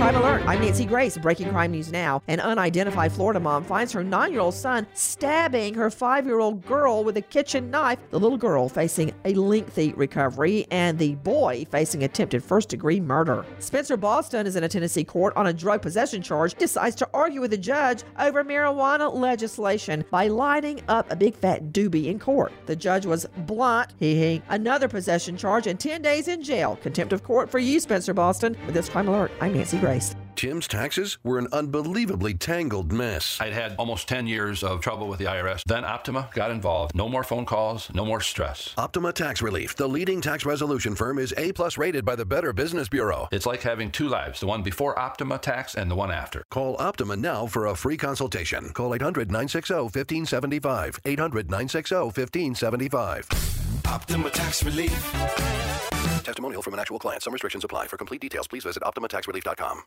Crime Alert. I'm Nancy Grace. Breaking crime news now. An unidentified Florida mom finds her nine year old son stabbing her five year old girl with a kitchen knife. The little girl facing a lengthy recovery, and the boy facing attempted first degree murder. Spencer Boston is in a Tennessee court on a drug possession charge, decides to argue with the judge over marijuana legislation by lighting up a big fat doobie in court. The judge was blunt, hee hee. Another possession charge and 10 days in jail. Contempt of court for you, Spencer Boston. With this crime alert, I'm Nancy Grace. Tim's taxes were an unbelievably tangled mess. I'd had almost 10 years of trouble with the IRS. Then Optima got involved. No more phone calls, no more stress. Optima Tax Relief, the leading tax resolution firm, is A plus rated by the Better Business Bureau. It's like having two lives, the one before Optima Tax and the one after. Call Optima now for a free consultation. Call 800 960 1575. 800 960 1575. Optima Tax Relief. Testimonial from an actual client. Some restrictions apply. For complete details, please visit OptimaTaxRelief.com.